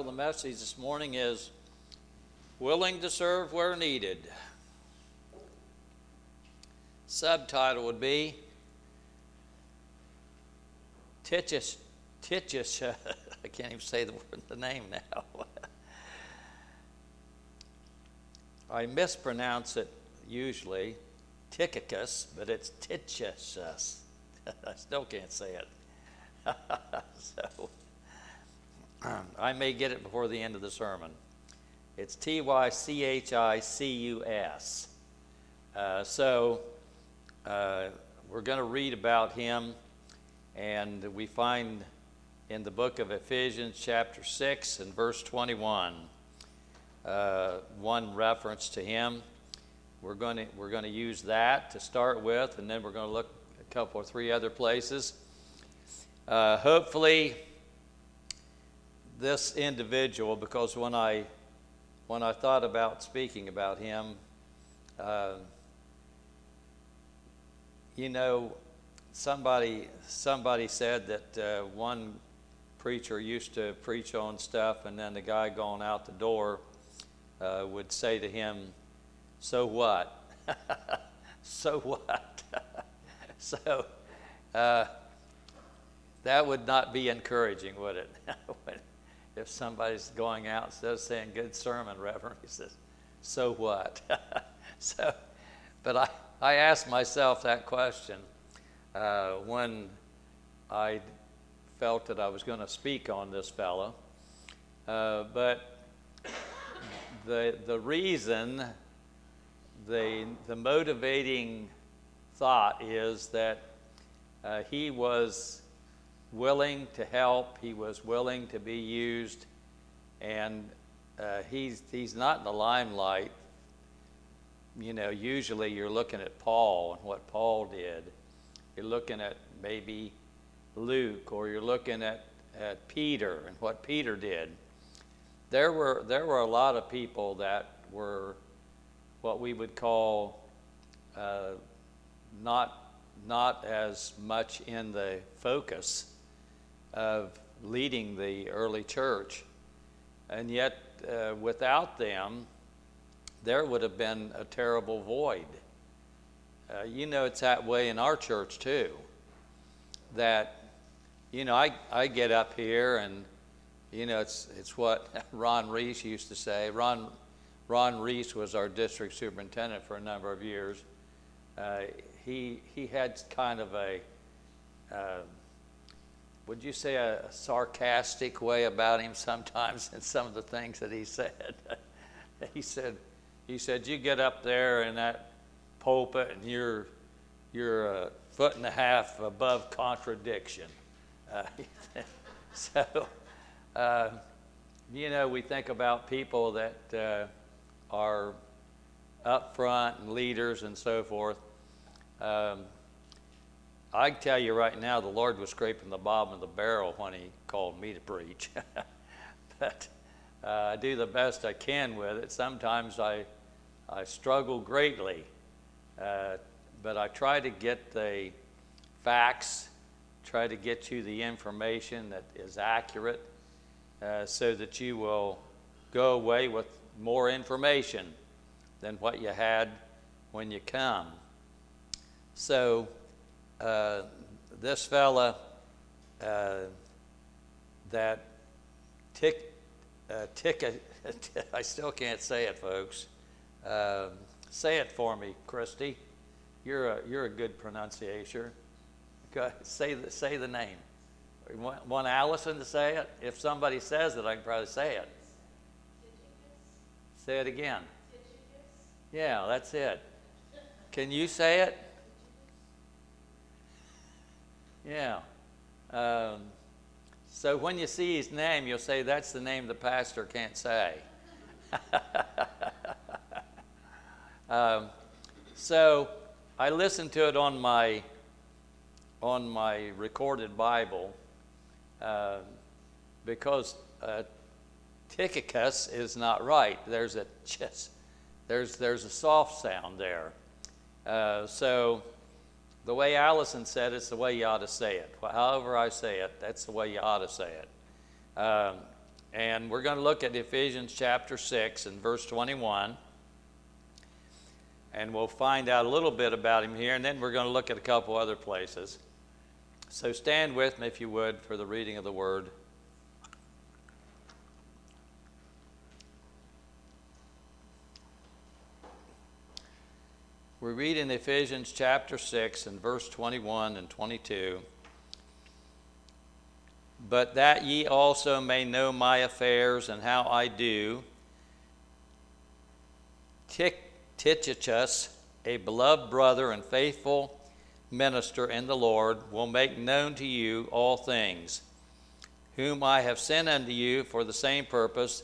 title of the message this morning is Willing to Serve Where Needed. Subtitle would be Titius, Titius, I can't even say the, word, the name now. I mispronounce it usually, Tychicus, but it's Titius. I still can't say it. so I may get it before the end of the sermon. It's T Y C H I C U S. Uh, so uh, we're going to read about him, and we find in the book of Ephesians, chapter 6, and verse 21, uh, one reference to him. We're going to we're going to use that to start with, and then we're going to look a couple or three other places. Uh, hopefully, this individual, because when I when I thought about speaking about him, uh, you know, somebody somebody said that uh, one preacher used to preach on stuff, and then the guy going out the door uh, would say to him, "So what? so what?" so uh, that would not be encouraging, would it? if somebody's going out instead of saying "Good sermon, Reverend," he says, "So what?" so, but I I asked myself that question uh, when I felt that I was going to speak on this fellow. Uh, but the, the reason, the, the motivating thought is that uh, he was willing to help, he was willing to be used, and uh, he's, he's not in the limelight. You know, usually you're looking at Paul and what Paul did. You're looking at maybe Luke, or you're looking at, at Peter and what Peter did. There were, there were a lot of people that were what we would call uh, not, not as much in the focus of leading the early church. And yet, uh, without them, there would have been a terrible void. Uh, you know, it's that way in our church too. That you know, I, I get up here and, you know, it's, it's what Ron Reese used to say. Ron, Ron Reese was our district superintendent for a number of years. Uh, he, he had kind of a, uh, would you say a sarcastic way about him sometimes in some of the things that he said? he said, he said, you get up there in that pulpit and you're, you're a foot and a half above contradiction. Uh, so, uh, you know, we think about people that uh, are up front and leaders and so forth. Um, I tell you right now, the Lord was scraping the bottom of the barrel when He called me to preach. but uh, I do the best I can with it. Sometimes I, I struggle greatly, uh, but I try to get the facts try to get you the information that is accurate uh, so that you will go away with more information than what you had when you come. So, uh, this fella uh, that tick, uh, tick, I still can't say it, folks. Um, say it for me, Christy. You're a, you're a good pronunciator. Go, say, the, say the name. Want, want Allison to say it? If somebody says it, I can probably say it. Say it again. Yeah, that's it. Can you say it? Yeah. Um, so when you see his name, you'll say, That's the name the pastor can't say. um, so I listened to it on my on my recorded Bible uh, because uh, Tychicus is not right. There's a there's there's a soft sound there. Uh, so the way Allison said it's the way you ought to say it. However I say it, that's the way you ought to say it. Um, and we're going to look at Ephesians chapter 6 and verse 21. And we'll find out a little bit about him here, and then we're going to look at a couple other places. So stand with me, if you would, for the reading of the word. We read in Ephesians chapter 6 and verse 21 and 22 But that ye also may know my affairs and how I do, Tychicus, a beloved brother and faithful minister in the Lord, will make known to you all things, whom I have sent unto you for the same purpose,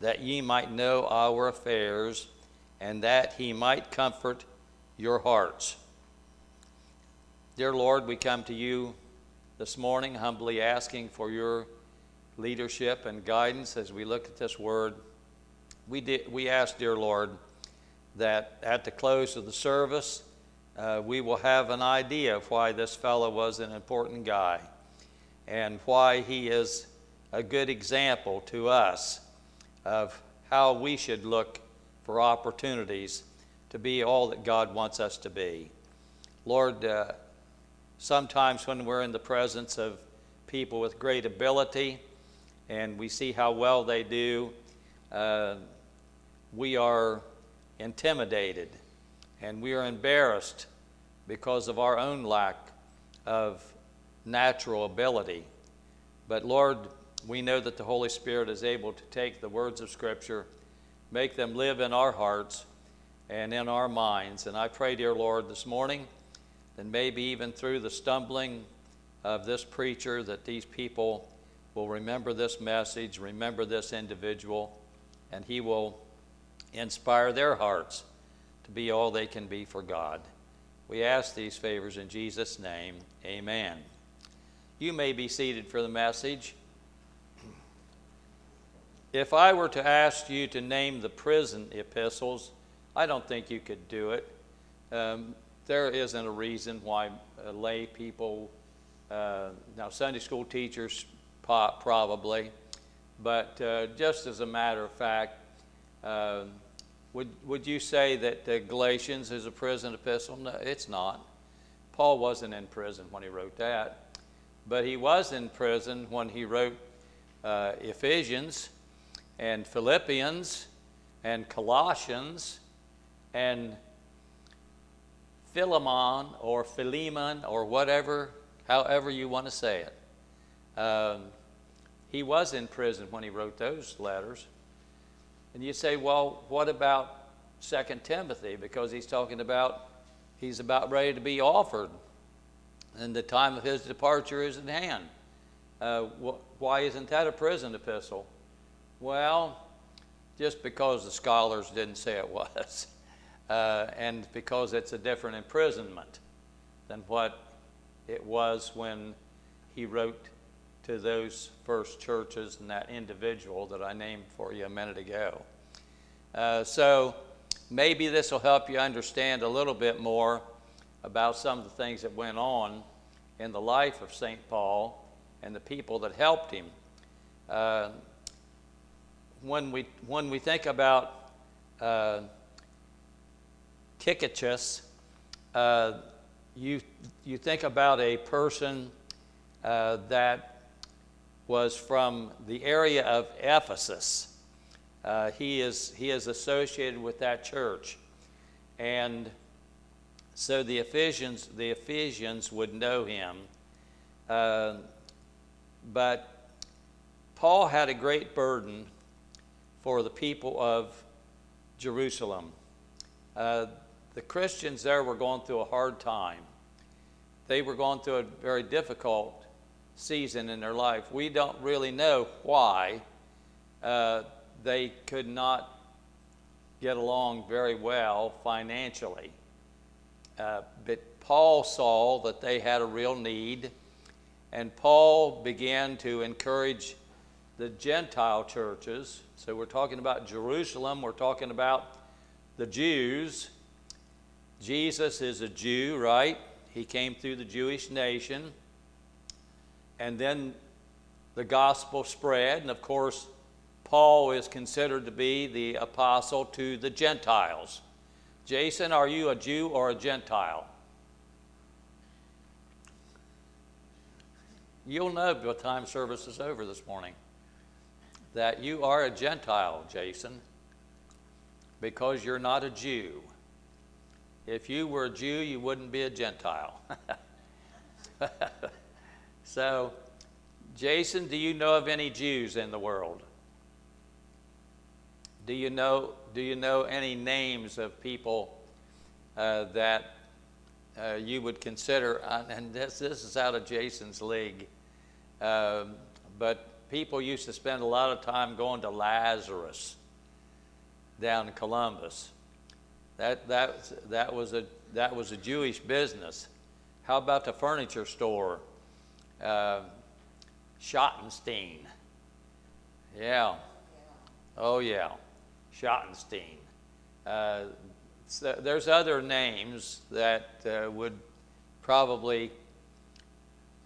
that ye might know our affairs, and that he might comfort your hearts. Dear Lord, we come to you this morning humbly asking for your leadership and guidance as we look at this word. We, did, we ask, dear Lord, that at the close of the service, uh, we will have an idea of why this fellow was an important guy and why he is a good example to us of how we should look for opportunities to be all that God wants us to be. Lord, uh, sometimes when we're in the presence of people with great ability and we see how well they do, uh, we are intimidated and we are embarrassed because of our own lack of natural ability. But Lord, we know that the Holy Spirit is able to take the words of Scripture, make them live in our hearts, and in our minds. And I pray, dear Lord, this morning, that maybe even through the stumbling of this preacher, that these people will remember this message, remember this individual, and he will inspire their hearts to be all they can be for God. We ask these favors in Jesus' name. Amen. You may be seated for the message. If I were to ask you to name the prison epistles, I don't think you could do it. Um, there isn't a reason why uh, lay people, uh, now Sunday school teachers probably, but uh, just as a matter of fact, um, would, would you say that the Galatians is a prison epistle? No, it's not. Paul wasn't in prison when he wrote that, but he was in prison when he wrote uh, Ephesians and Philippians and Colossians and Philemon or Philemon or whatever, however you want to say it. Um, he was in prison when he wrote those letters. And you say, well, what about Second Timothy? Because he's talking about he's about ready to be offered, and the time of his departure is at hand. Uh, wh- why isn't that a prison epistle? Well, just because the scholars didn't say it was uh, and because it's a different imprisonment than what it was when he wrote to those first churches and that individual that I named for you a minute ago. Uh, so maybe this will help you understand a little bit more about some of the things that went on in the life of St. Paul and the people that helped him. Uh, when, we, when we think about uh, Tychicus, uh, you, you think about a person uh, that was from the area of Ephesus. Uh, he, is, he is associated with that church. And so the Ephesians, the Ephesians would know him. Uh, but Paul had a great burden for the people of Jerusalem. Uh, the Christians there were going through a hard time. They were going through a very difficult season in their life. We don't really know why uh, they could not get along very well financially. Uh, but Paul saw that they had a real need, and Paul began to encourage the Gentile churches. So we're talking about Jerusalem, we're talking about the Jews Jesus is a Jew, right? He came through the Jewish nation. And then the gospel spread. And of course, Paul is considered to be the apostle to the Gentiles. Jason, are you a Jew or a Gentile? You'll know by the time service is over this morning that you are a Gentile, Jason, because you're not a Jew. If you were a Jew, you wouldn't be a Gentile. so, Jason, do you know of any Jews in the world? Do you know, do you know any names of people uh, that uh, you would consider, uh, and this, this is out of Jason's league, um, but people used to spend a lot of time going to Lazarus down in Columbus. That, that, that, was a, that was a Jewish business. How about the furniture store? Uh, Schottenstein. Yeah. Oh, yeah. Schottenstein. Uh, so there's other names that uh, would probably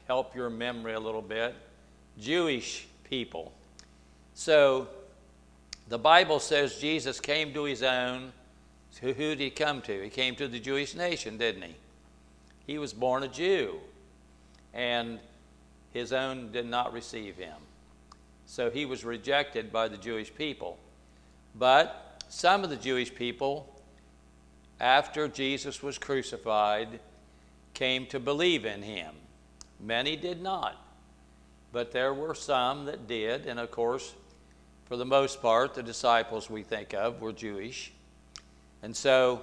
help your memory a little bit. Jewish people. So the Bible says Jesus came to his own. Who did he come to? He came to the Jewish nation, didn't he? He was born a Jew, and his own did not receive him. So he was rejected by the Jewish people. But some of the Jewish people, after Jesus was crucified, came to believe in him. Many did not. But there were some that did, and of course, for the most part, the disciples we think of were Jewish. And so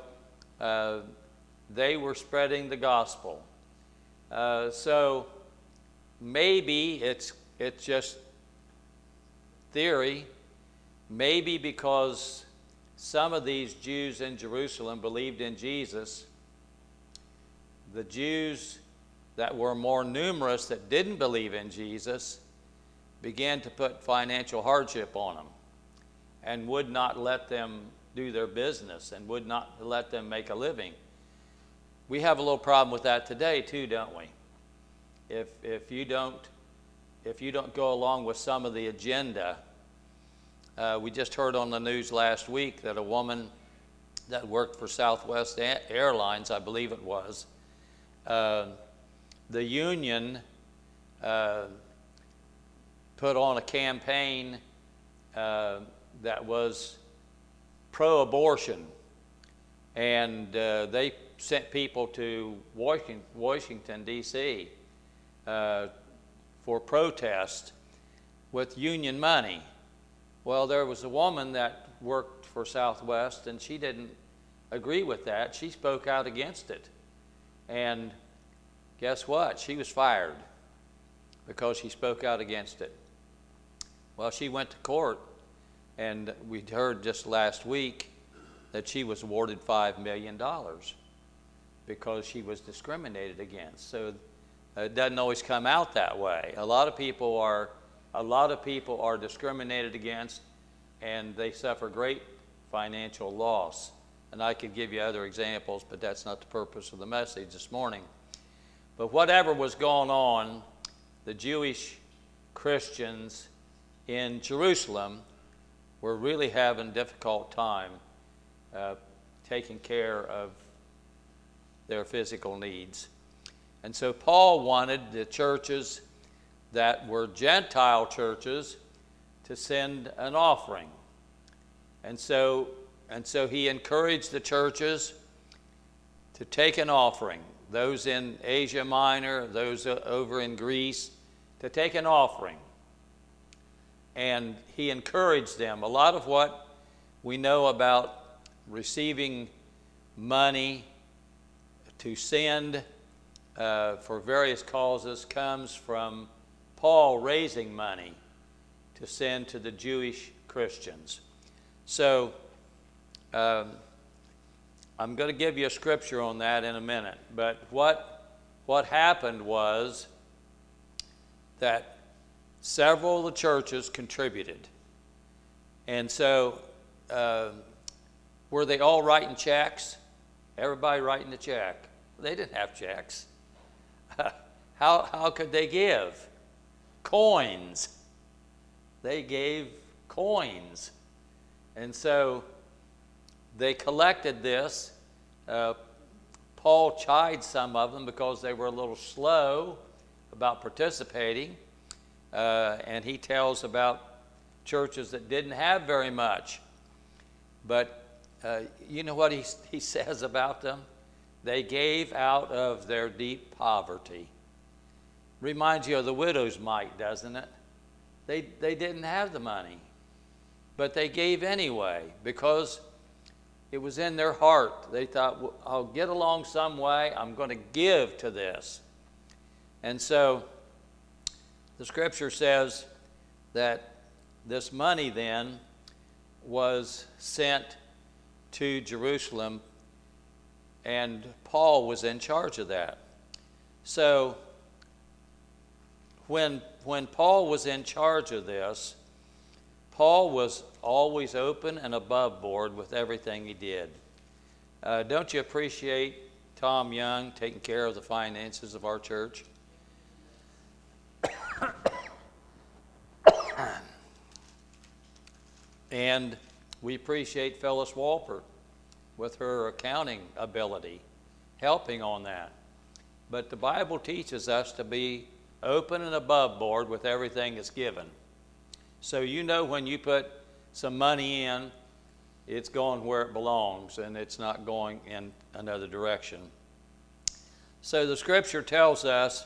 uh, they were spreading the gospel. Uh, so maybe it's, it's just theory, maybe because some of these Jews in Jerusalem believed in Jesus, the Jews that were more numerous that didn't believe in Jesus began to put financial hardship on them and would not let them do their business and would not let them make a living. We have a little problem with that today too, don't we? If, if, you, don't, if you don't go along with some of the agenda, uh, we just heard on the news last week that a woman that worked for Southwest Airlines, I believe it was, uh, the union uh, put on a campaign uh, that was pro abortion. And uh, they sent people to Washington, Washington D.C. Uh, for protest with union money. Well, there was a woman that worked for Southwest, and she didn't agree with that. She spoke out against it. And Guess what? She was fired because she spoke out against it. Well, she went to court, and we heard just last week that she was awarded $5 million because she was discriminated against. So uh, it doesn't always come out that way. A lot of people are, a lot of people are discriminated against, and they suffer great financial loss. And I could give you other examples, but that's not the purpose of the message this morning. But whatever was going on, the Jewish Christians in Jerusalem were really having difficult time uh, taking care of their physical needs. And so Paul wanted the churches that were Gentile churches to send an offering. And so, and so he encouraged the churches to take an offering those in Asia Minor, those over in Greece, to take an offering. And he encouraged them. A lot of what we know about receiving money to send uh, for various causes comes from Paul raising money to send to the Jewish Christians. So, um, I'm going to give you a scripture on that in a minute. But what, what happened was that several of the churches contributed. And so, uh, were they all writing checks? Everybody writing the check. They didn't have checks. how, how could they give? Coins. They gave coins. And so they collected this. Uh, Paul chid some of them because they were a little slow about participating. Uh, and he tells about churches that didn't have very much. But uh, you know what he, he says about them? They gave out of their deep poverty. Reminds you of the widow's mite, doesn't it? They, they didn't have the money, but they gave anyway because it was in their heart. They thought, well, I'll get along some way, I'm going to give to this. And so the scripture says that this money then was sent to Jerusalem, and Paul was in charge of that. So when, when Paul was in charge of this, Paul was always open and above board with everything he did. Uh, don't you appreciate Tom Young taking care of the finances of our church? And we appreciate Phyllis Walper with her accounting ability, helping on that. But the Bible teaches us to be open and above board with everything that's given. So you know when you put some money in, it's going where it belongs and it's not going in another direction. So the scripture tells us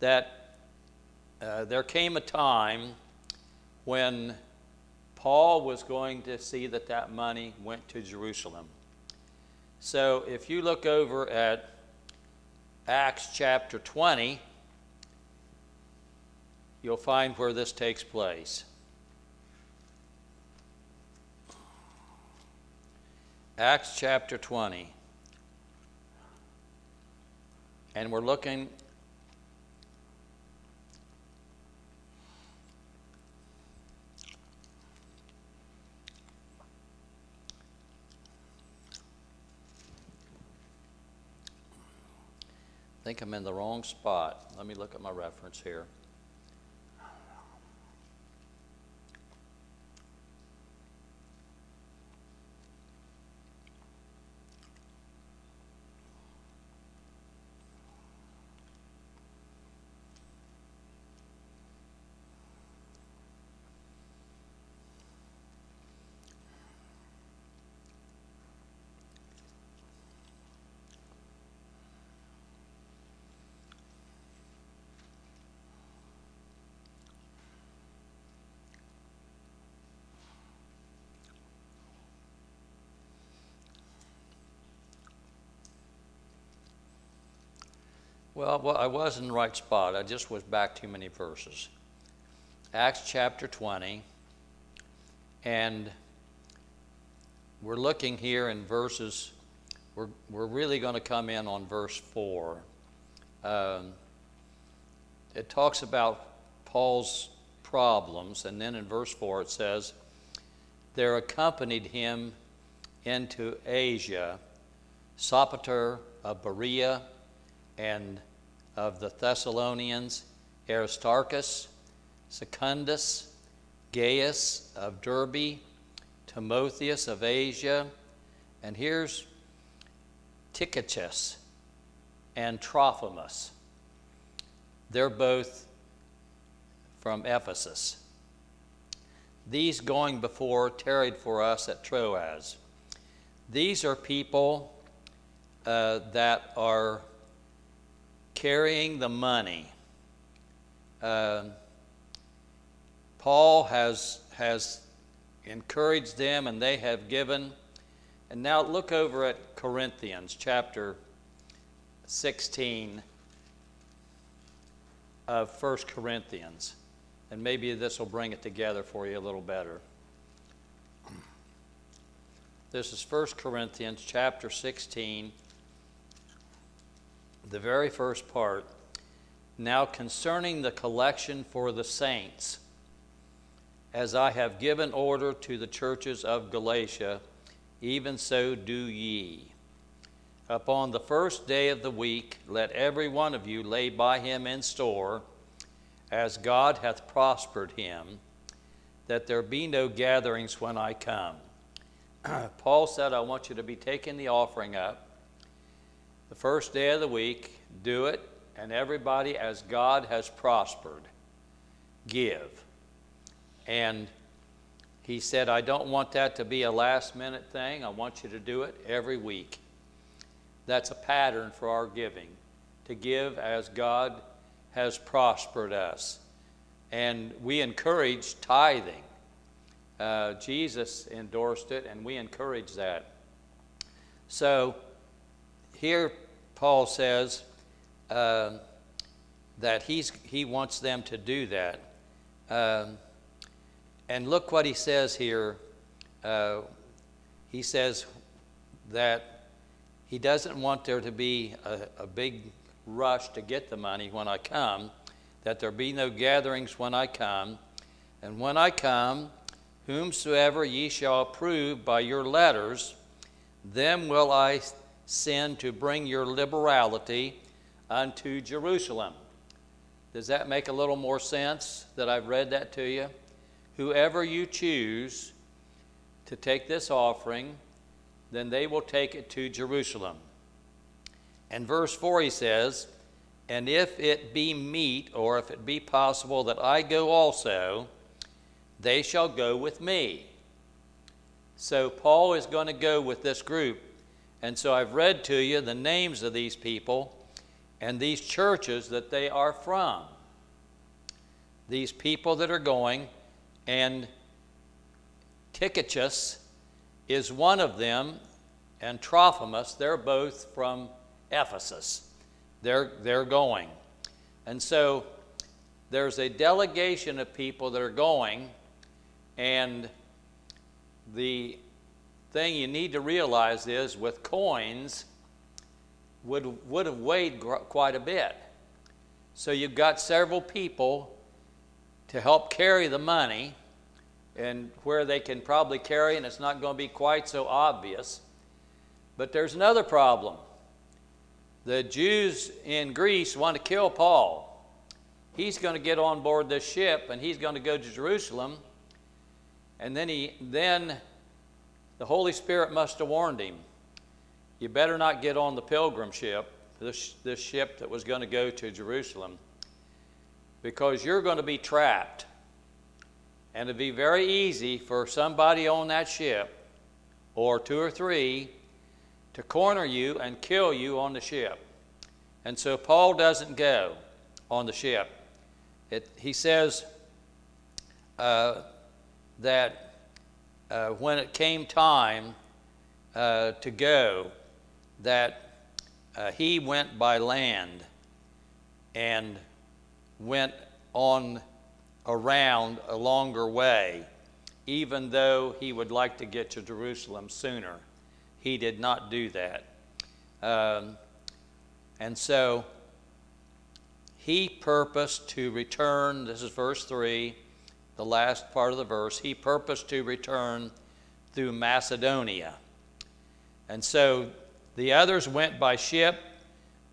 that uh, there came a time when Paul was going to see that that money went to Jerusalem. So if you look over at Acts chapter 20, you'll find where this takes place. Acts chapter 20. And we're looking think I'm in the wrong spot. Let me look at my reference here. Well, well, I was in the right spot. I just was back too many verses. Acts chapter 20, and we're looking here in verses, we're, we're really going to come in on verse 4. Um, it talks about Paul's problems, and then in verse 4 it says, There accompanied him into Asia Sopater of Berea and of the Thessalonians, Aristarchus, Secundus, Gaius of Derbe, Timotheus of Asia, and here's Tychicus and Trophimus. They're both from Ephesus. These going before tarried for us at Troas. These are people uh, that are carrying the money. Uh, Paul has, has encouraged them and they have given. And now look over at Corinthians chapter 16 of 1 Corinthians. And maybe this will bring it together for you a little better. This is 1 Corinthians chapter 16 the very first part. Now concerning the collection for the saints, as I have given order to the churches of Galatia, even so do ye. Upon the first day of the week, let every one of you lay by him in store, as God hath prospered him, that there be no gatherings when I come. Paul said, I want you to be taking the offering up the first day of the week, do it, and everybody as God has prospered, give. And he said, I don't want that to be a last minute thing. I want you to do it every week. That's a pattern for our giving, to give as God has prospered us. And we encourage tithing. Uh, Jesus endorsed it, and we encourage that. So here Paul says uh, that he's, he wants them to do that. Um, and look what he says here. Uh, he says that he doesn't want there to be a, a big rush to get the money when I come, that there be no gatherings when I come. And when I come, whomsoever ye shall approve by your letters, them will I send to bring your liberality unto Jerusalem. Does that make a little more sense that I've read that to you? Whoever you choose to take this offering, then they will take it to Jerusalem. And verse 4 he says, And if it be meet, or if it be possible that I go also, they shall go with me. So Paul is going to go with this group. And so I've read to you the names of these people and these churches that they are from. These people that are going, and Tychicus is one of them, and Trophimus, they're both from Ephesus. They're, they're going. And so there's a delegation of people that are going, and the thing you need to realize is with coins would, would have weighed quite a bit. So you've got several people to help carry the money and where they can probably carry and it's not going to be quite so obvious. But there's another problem. The Jews in Greece want to kill Paul. He's going to get on board this ship and he's going to go to Jerusalem. And then he then the Holy Spirit must have warned him. You better not get on the pilgrim ship, this, this ship that was going to go to Jerusalem, because you're going to be trapped. And it'd be very easy for somebody on that ship, or two or three, to corner you and kill you on the ship. And so Paul doesn't go on the ship. It, he says uh, that uh, when it came time uh, to go, that uh, he went by land and went on around a longer way, even though he would like to get to Jerusalem sooner. He did not do that. Um, and so he purposed to return, this is verse 3, the last part of the verse, he purposed to return through Macedonia. And so the others went by ship,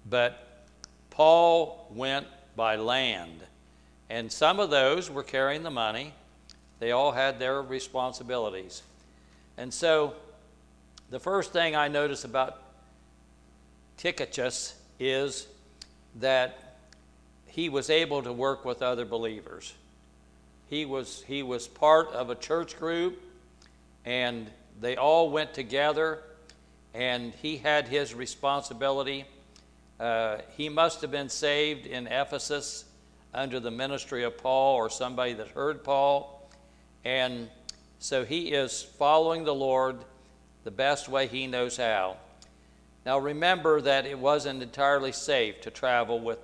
but Paul went by land. And some of those were carrying the money. They all had their responsibilities. And so the first thing I notice about Tychicus is that he was able to work with other believers. He was, he was part of a church group, and they all went together, and he had his responsibility. Uh, he must have been saved in Ephesus under the ministry of Paul or somebody that heard Paul. And so he is following the Lord the best way he knows how. Now remember that it wasn't entirely safe to travel with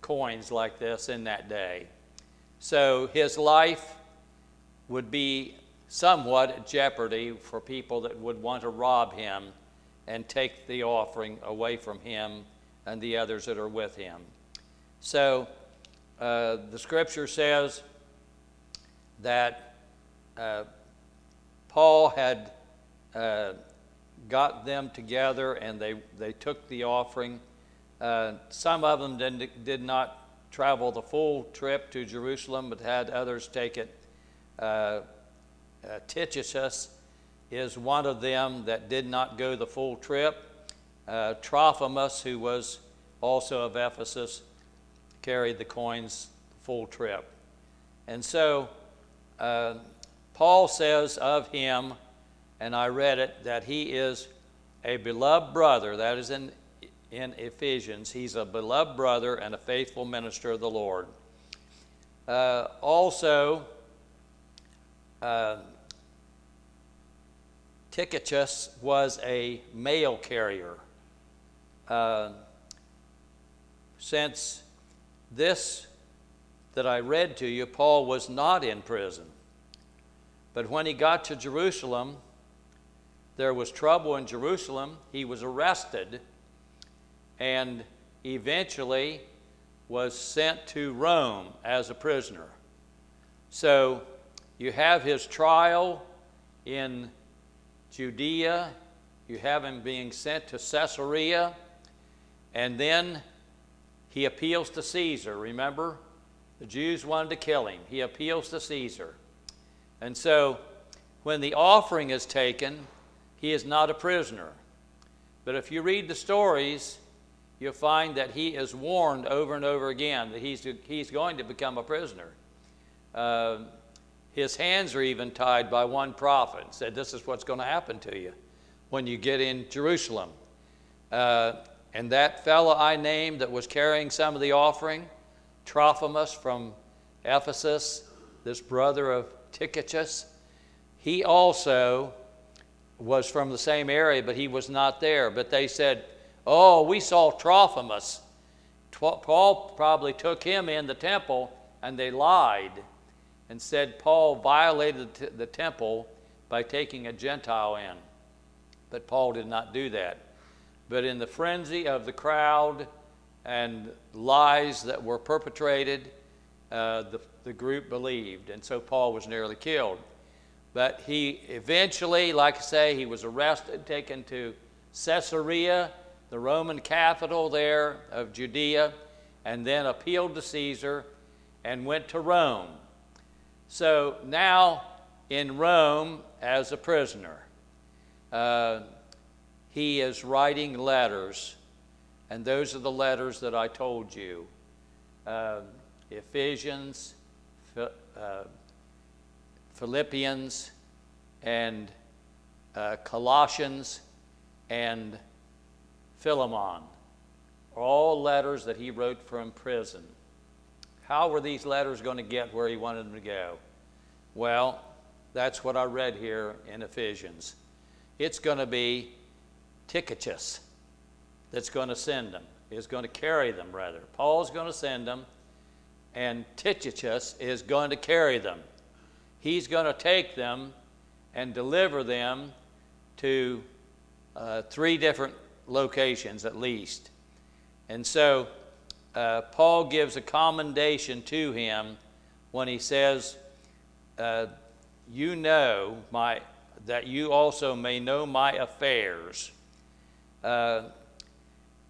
coins like this in that day. So his life would be somewhat at jeopardy for people that would want to rob him and take the offering away from him and the others that are with him. So uh, the scripture says that uh, Paul had uh, got them together and they, they took the offering. Uh, some of them did, did not travel the full trip to Jerusalem, but had others take it uh, uh, Tychicus is one of them that did not go the full trip. Uh, Trophimus, who was also of Ephesus, carried the coins the full trip. And so uh, Paul says of him, and I read it, that he is a beloved brother. That is in, in Ephesians. He's a beloved brother and a faithful minister of the Lord. Uh, also, uh, Tychicus was a mail carrier. Uh, since this that I read to you, Paul was not in prison. But when he got to Jerusalem, there was trouble in Jerusalem. He was arrested and eventually was sent to Rome as a prisoner. So you have his trial in Judea, you have him being sent to Caesarea, and then he appeals to Caesar. Remember? The Jews wanted to kill him. He appeals to Caesar. And so when the offering is taken, he is not a prisoner. But if you read the stories, you'll find that he is warned over and over again that he's, he's going to become a prisoner. Uh, his hands are even tied by one prophet and said, This is what's going to happen to you when you get in Jerusalem. Uh, and that fellow I named that was carrying some of the offering, Trophimus from Ephesus, this brother of Tychicus, he also was from the same area, but he was not there. But they said, Oh, we saw Trophimus. Paul probably took him in the temple, and they lied and said Paul violated the temple by taking a Gentile in. But Paul did not do that. But in the frenzy of the crowd and lies that were perpetrated, uh, the, the group believed. And so Paul was nearly killed. But he eventually, like I say, he was arrested, taken to Caesarea, the Roman capital there of Judea, and then appealed to Caesar and went to Rome. So now in Rome as a prisoner, uh, he is writing letters, and those are the letters that I told you uh, Ephesians, uh, Philippians, and uh, Colossians, and Philemon. All letters that he wrote from prison. How were these letters going to get where he wanted them to go? Well, that's what I read here in Ephesians. It's going to be Tychicus that's going to send them, is going to carry them, rather. Paul's going to send them, and Tychicus is going to carry them. He's going to take them and deliver them to uh, three different locations at least. And so uh, Paul gives a commendation to him when he says, uh, You know my, that you also may know my affairs. Uh,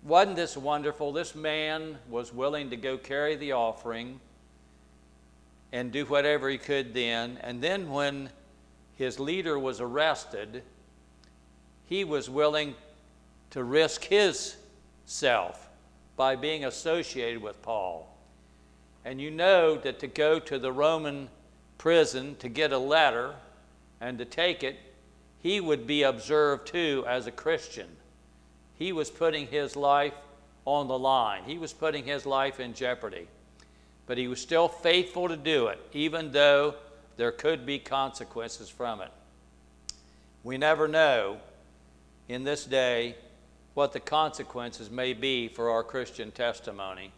wasn't this wonderful? This man was willing to go carry the offering and do whatever he could then. And then, when his leader was arrested, he was willing to risk his self by being associated with Paul. And you know that to go to the Roman prison to get a letter and to take it, he would be observed too as a Christian. He was putting his life on the line, he was putting his life in jeopardy. But he was still faithful to do it, even though there could be consequences from it. We never know in this day what the consequences may be for our Christian testimony.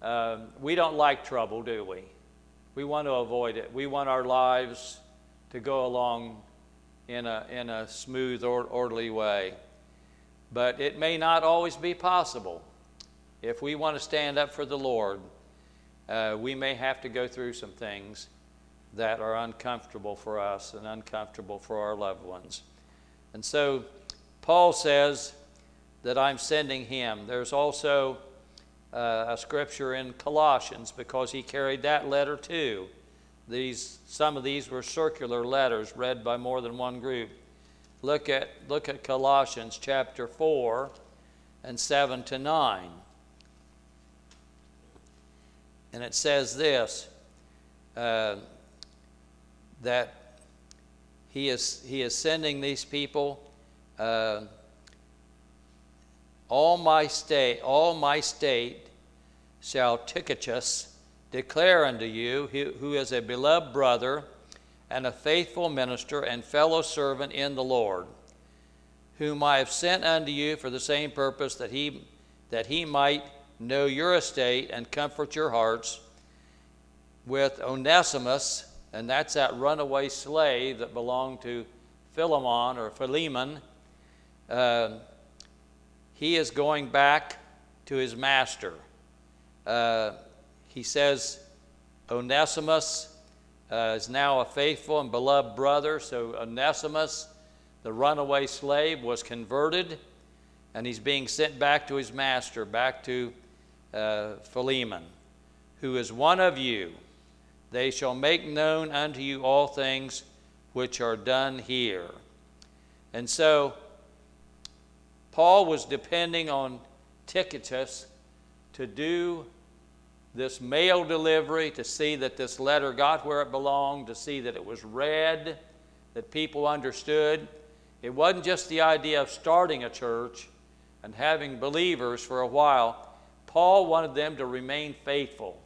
Um, we don't like trouble, do we? We want to avoid it. We want our lives to go along in a, in a smooth, or, orderly way. But it may not always be possible. If we want to stand up for the Lord, uh, we may have to go through some things that are uncomfortable for us and uncomfortable for our loved ones. And so Paul says, that I'm sending him. There's also uh, a scripture in Colossians because he carried that letter too these, some of these were circular letters read by more than one group. Look at, look at Colossians chapter 4 and 7 to 9. And it says this uh, that he is, he is sending these people. Uh, all my state, all my state shall Tychicus declare unto you, who is a beloved brother and a faithful minister and fellow servant in the Lord, whom I have sent unto you for the same purpose that he that he might know your estate and comfort your hearts with Onesimus, and that's that runaway slave that belonged to Philemon or Philemon. Uh, he is going back to his master. Uh, he says, Onesimus uh, is now a faithful and beloved brother. So Onesimus, the runaway slave, was converted, and he's being sent back to his master, back to uh, Philemon, who is one of you. They shall make known unto you all things which are done here. And so Paul was depending on Tychicus to do this mail delivery, to see that this letter got where it belonged, to see that it was read, that people understood. It wasn't just the idea of starting a church and having believers for a while. Paul wanted them to remain faithful.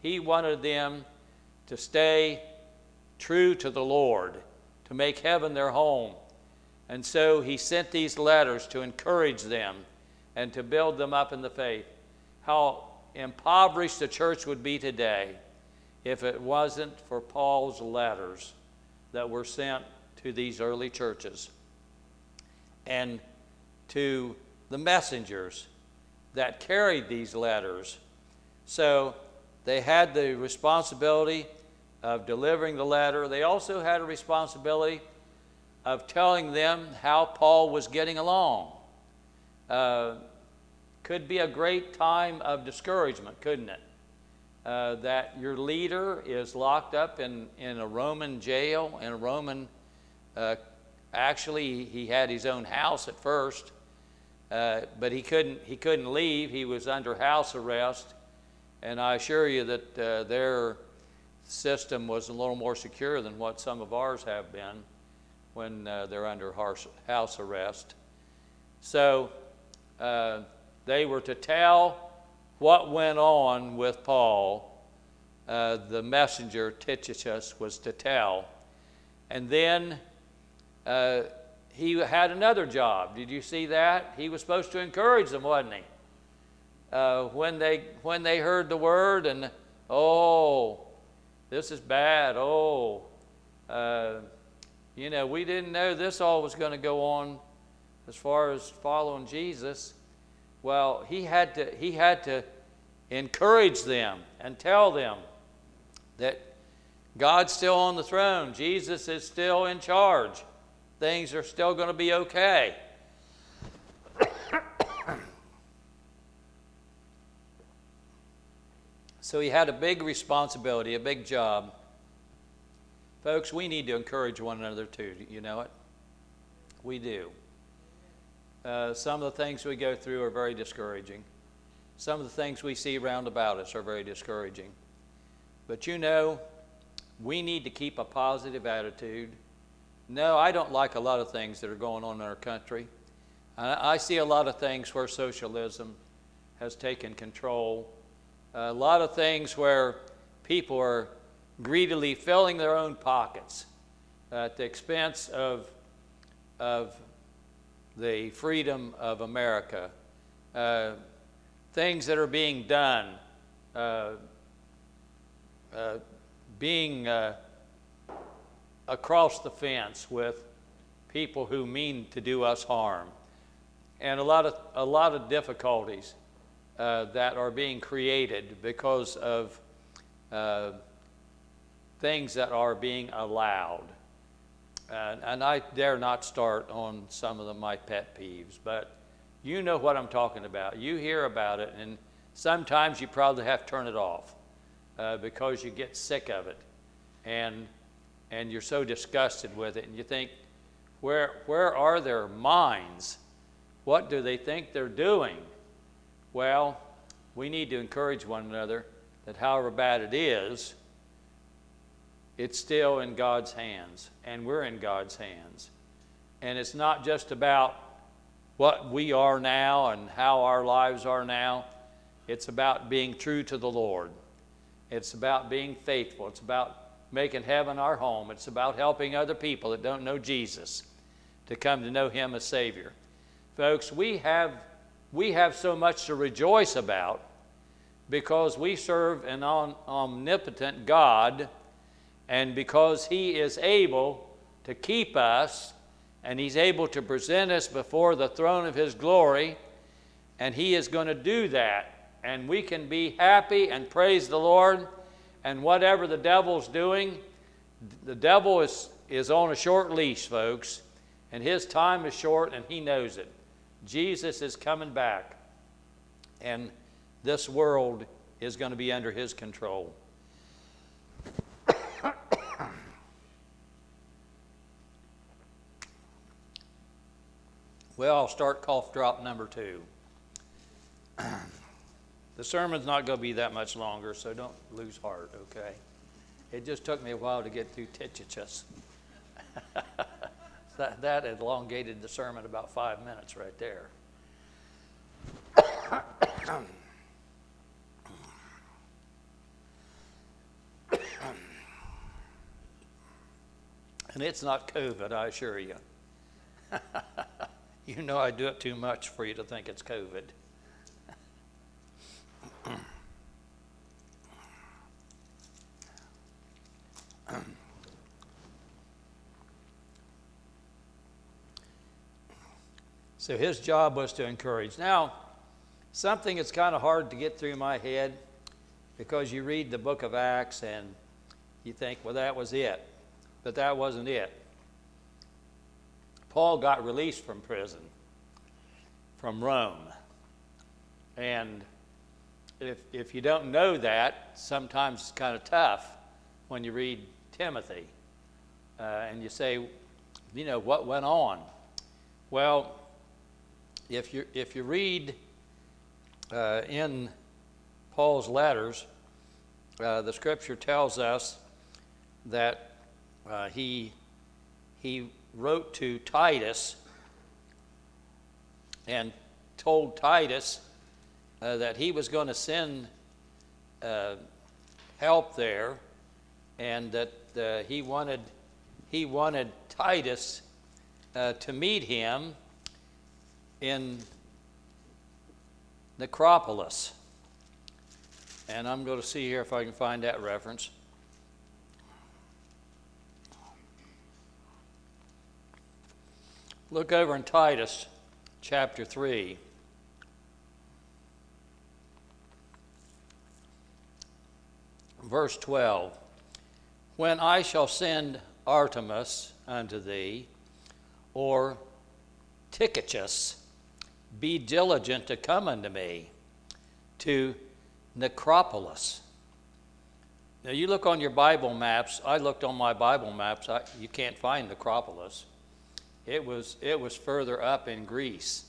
He wanted them to stay true to the Lord, to make heaven their home. And so he sent these letters to encourage them and to build them up in the faith. How impoverished the church would be today if it wasn't for Paul's letters that were sent to these early churches and to the messengers that carried these letters. So they had the responsibility of delivering the letter. They also had a responsibility of telling them how Paul was getting along. Uh, could be a great time of discouragement, couldn't it? Uh, that your leader is locked up in, in a Roman jail, in a Roman, uh, actually, he had his own house at first, uh, but he couldn't, he couldn't leave. He was under house arrest. And I assure you that uh, their system was a little more secure than what some of ours have been when uh, they're under house arrest. So, uh, they were to tell what went on with Paul. Uh, the messenger, Tychicus, was to tell. And then uh, he had another job. Did you see that? He was supposed to encourage them, wasn't he? Uh, when, they, when they heard the word and, oh, this is bad. Oh, uh, you know, we didn't know this all was going to go on as far as following Jesus. Well, he had to, he had to encourage them and tell them that God's still on the throne, Jesus is still in charge, things are still going to be okay. so he had a big responsibility, a big job. Folks, we need to encourage one another too. You know it? We do. Uh, some of the things we go through are very discouraging. Some of the things we see round about us are very discouraging. But you know, we need to keep a positive attitude. No, I don't like a lot of things that are going on in our country. I, I see a lot of things where socialism has taken control. A lot of things where people are greedily filling their own pockets at the expense of, of the freedom of America, uh, things that are being done, uh, uh, being uh, across the fence with people who mean to do us harm, and a lot of, a lot of difficulties uh, that are being created because of uh, things that are being allowed. And, and I dare not start on some of the, my pet peeves, but you know what I'm talking about. You hear about it, and sometimes you probably have to turn it off uh, because you get sick of it. and, and you're so disgusted with it, and you think, where, where are their minds? What do they think they're doing? Well, we need to encourage one another that however bad it is, it's still in God's hands, and we're in God's hands. And it's not just about what we are now and how our lives are now, it's about being true to the Lord. It's about being faithful. It's about making heaven our home. It's about helping other people that don't know Jesus to come to know Him as Savior. Folks, we have, we have so much to rejoice about because we serve an omnipotent God and because He is able to keep us and He's able to present us before the throne of His glory, and He is going to do that. And we can be happy and praise the Lord. And whatever the devil's doing, the devil is, is on a short leash, folks, and his time is short, and he knows it. Jesus is coming back, and this world is going to be under his control. Well, I'll start cough drop number two. the sermon's not going to be that much longer, so don't lose heart, okay? It just took me a while to get through Tychicus. that, that elongated the sermon about five minutes right there. and it's not COVID, I assure you. you know I do it too much for you to think it's COVID. so his job was to encourage. Now, something that's kind of hard to get through my head because you read the book of Acts and you think, well, that was it. But that wasn't it. Paul got released from prison, from Rome. And if, if you don't know that, sometimes it's kind of tough when you read Timothy uh, and you say, you know, what went on? Well, if you, if you read uh, in Paul's letters, uh, the scripture tells us that uh, he, he wrote to Titus and told Titus uh, that he was going to send uh, help there and that uh, he wanted he wanted Titus uh, to meet him in Nicopolis. And I'm going to see here if I can find that reference. Look over in Titus chapter 3. Verse 12 When I shall send Artemas unto thee, or Tychicus, be diligent to come unto me to Nicopolis. Now, you look on your Bible maps. I looked on my Bible maps. I, you can't find Nicopolis. It was, it was further up in Greece.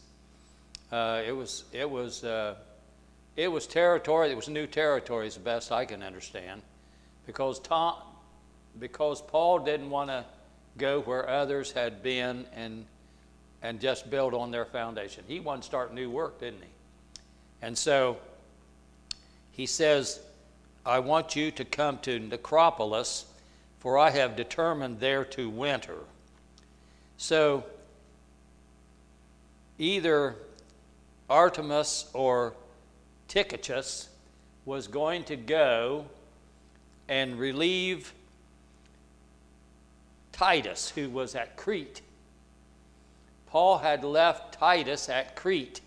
Uh, it was, it was, uh, it was territory. It was new territory, as best I can understand, because Tom, because Paul didn't want to go where others had been and and just build on their foundation. He wanted to start new work, didn't he? And so he says, I want you to come to Nicopolis, for I have determined there to winter. So either Artemas or Tychicus was going to go and relieve Titus, who was at Crete. Paul had left Titus at Crete,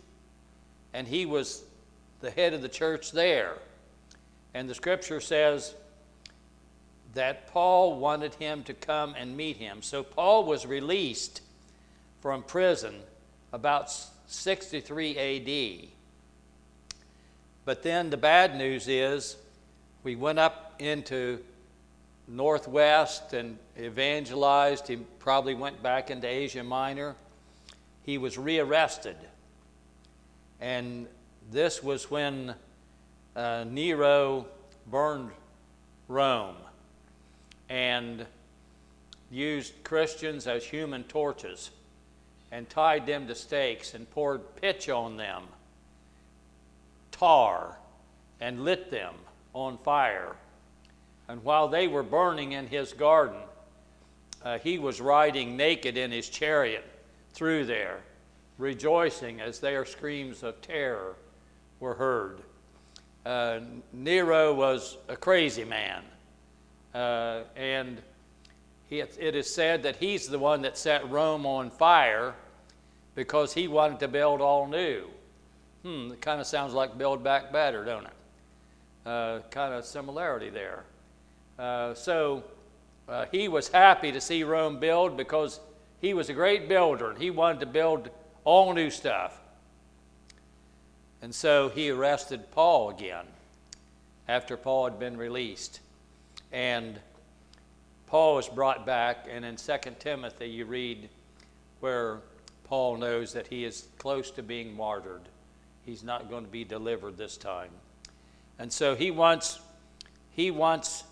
and he was the head of the church there. And the scripture says that Paul wanted him to come and meet him. So Paul was released from prison about 63 AD. But then the bad news is we went up into northwest and evangelized. He probably went back into Asia Minor. He was rearrested. And this was when uh, Nero burned Rome and used Christians as human torches and tied them to stakes and poured pitch on them, tar, and lit them on fire. And while they were burning in his garden, uh, he was riding naked in his chariot through there, rejoicing as their screams of terror were heard. Uh, Nero was a crazy man, uh, and he, it is said that he's the one that set Rome on fire because he wanted to build all new. Hmm, it kind of sounds like build back better, don't it? Uh, kind of similarity there. Uh, so uh, he was happy to see Rome build because he was a great builder and he wanted to build all new stuff. And so he arrested Paul again after Paul had been released. And Paul is brought back, and in 2 Timothy, you read where Paul knows that he is close to being martyred. He's not going to be delivered this time. And so he wants, he wants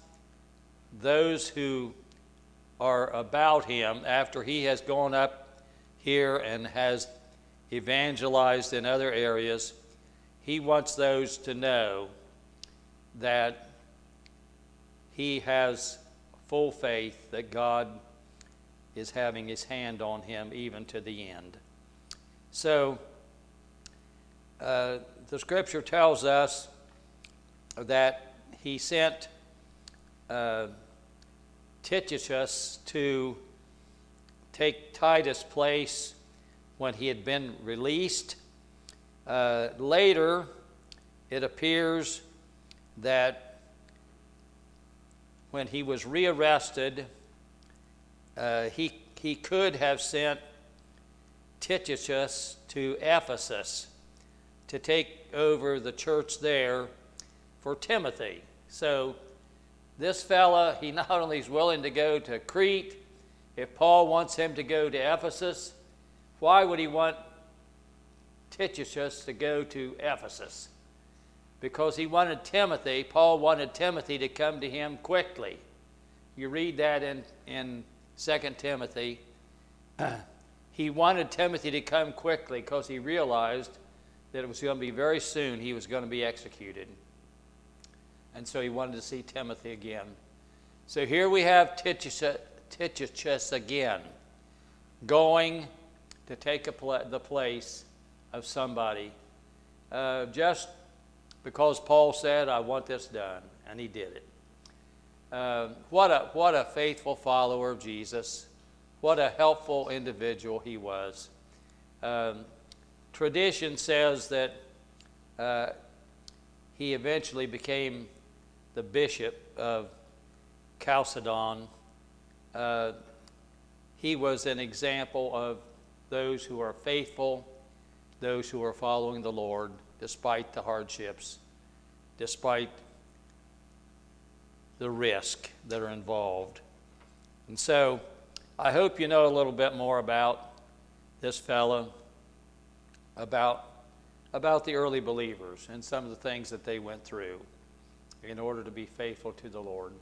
those who are about him after he has gone up here and has evangelized in other areas. He wants those to know that he has full faith that God is having his hand on him even to the end. So, uh, the scripture tells us that he sent uh, to take Titus' place when he had been released. Uh, later, it appears that when he was rearrested, uh, he, he could have sent Tychicus to Ephesus to take over the church there for Timothy. So this fella, he not only is willing to go to Crete, if Paul wants him to go to Ephesus, why would he want Tychicus to go to Ephesus? Because he wanted Timothy, Paul wanted Timothy to come to him quickly. You read that in, in 2 Timothy. he wanted Timothy to come quickly because he realized that it was going to be very soon he was going to be executed. And so he wanted to see Timothy again. So here we have Tychicus again, going to take pl- the place of somebody. Uh, just because Paul said, I want this done, and he did it. Uh, what, a, what a faithful follower of Jesus. What a helpful individual he was. Um, tradition says that uh, he eventually became the bishop of Chalcedon. Uh, he was an example of those who are faithful, those who are following the Lord despite the hardships, despite the risk that are involved. And so I hope you know a little bit more about this fellow, about, about the early believers and some of the things that they went through in order to be faithful to the Lord.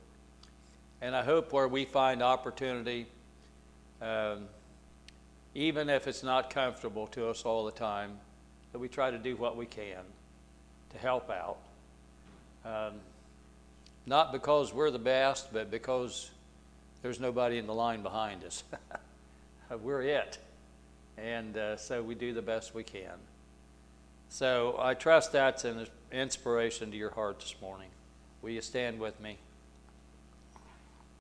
And I hope where we find opportunity, um, even if it's not comfortable to us all the time, that we try to do what we can to help out. Um, not because we're the best, but because there's nobody in the line behind us. we're it. And uh, so we do the best we can. So I trust that's an inspiration to your heart this morning. Will you stand with me?